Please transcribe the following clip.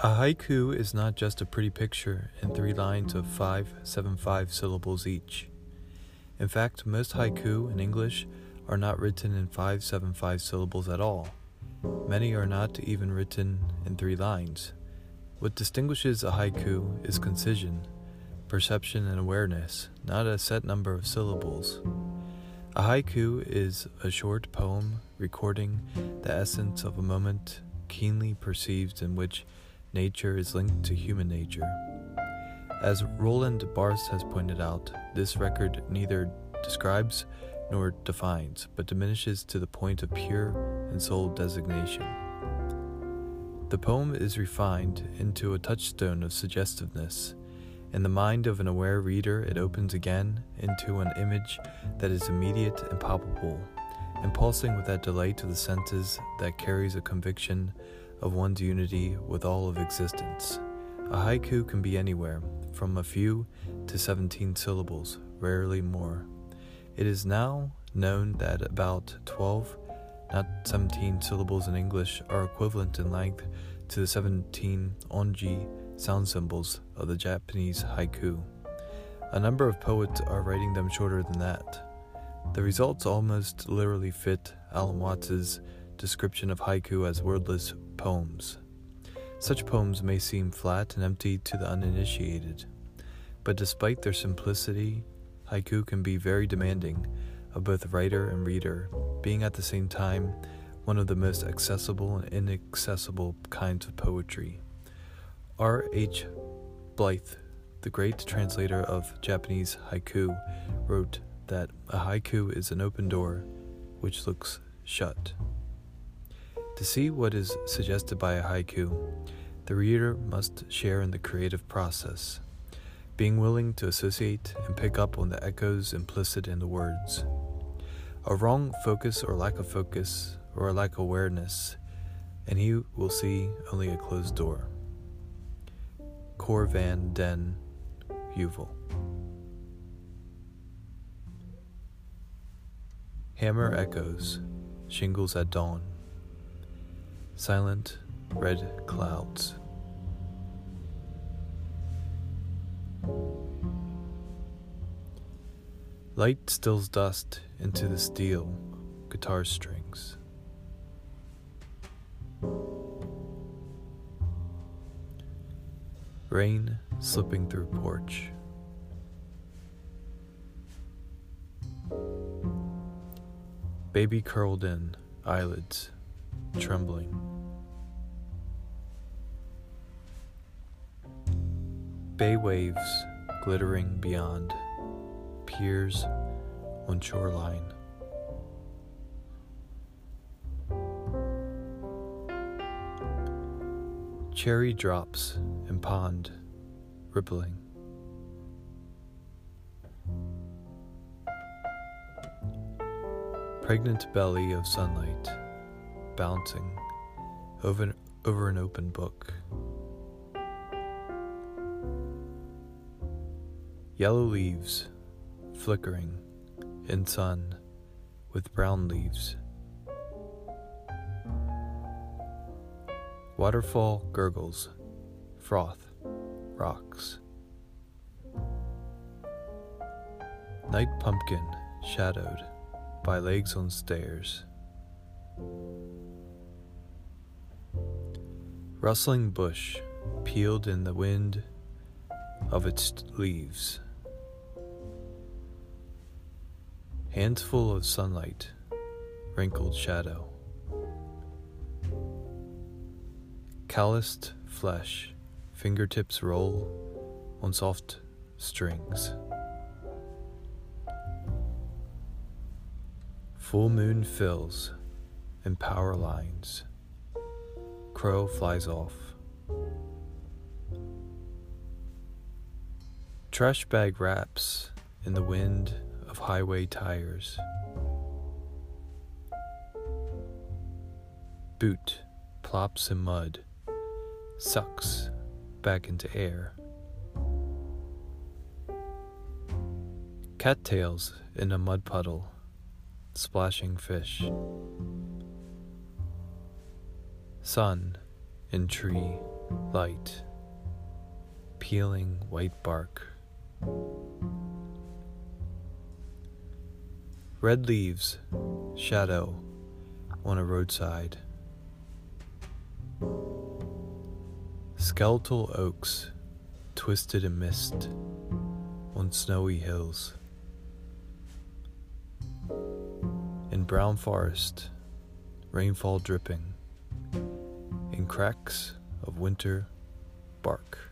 A haiku is not just a pretty picture in three lines of 575 syllables each. In fact, most haiku in English are not written in 575 syllables at all. Many are not even written in three lines. What distinguishes a haiku is concision, perception, and awareness, not a set number of syllables. A haiku is a short poem recording the essence of a moment keenly perceived in which nature is linked to human nature. As Roland Barthes has pointed out, this record neither describes nor defines, but diminishes to the point of pure and sole designation. The poem is refined into a touchstone of suggestiveness. In the mind of an aware reader, it opens again into an image that is immediate and palpable, impulsing with that delight of the senses that carries a conviction of one's unity with all of existence. A haiku can be anywhere, from a few to 17 syllables, rarely more. It is now known that about 12 not 17 syllables in English, are equivalent in length to the 17 onji sound symbols of the Japanese haiku. A number of poets are writing them shorter than that. The results almost literally fit Alan Watts's description of haiku as wordless poems. Such poems may seem flat and empty to the uninitiated, but despite their simplicity, haiku can be very demanding of both writer and reader, being at the same time one of the most accessible and inaccessible kinds of poetry. R. H. Blyth, the great translator of Japanese haiku, wrote that a haiku is an open door which looks shut. To see what is suggested by a haiku, the reader must share in the creative process, being willing to associate and pick up on the echoes implicit in the words. A wrong focus or lack of focus or a lack of awareness, and he will see only a closed door. Cor van den Heuvel. Hammer echoes, shingles at dawn, silent red clouds. Light stills dust into the steel guitar strings. Rain slipping through porch. Baby curled in, eyelids trembling. Bay waves glittering beyond piers on shoreline. Cherry drops in pond, rippling. Pregnant belly of sunlight, bouncing over, over an open book. Yellow leaves flickering in sun with brown leaves. Waterfall gurgles, froth, rocks. Night pumpkin shadowed by legs on stairs. Rustling bush peeled in the wind of its leaves. Hands full of sunlight, wrinkled shadow. Calloused flesh, fingertips roll on soft strings. Full moon fills and power lines. Crow flies off. Trash bag wraps in the wind of highway tires. Boot plops in mud, sucks back into air. Cattails in a mud puddle, splashing fish. Sun in tree, light, peeling white bark. Red leaves, shadow on a roadside. Skeletal oaks, twisted in mist on snowy hills. In brown forest, rainfall dripping in cracks of winter bark.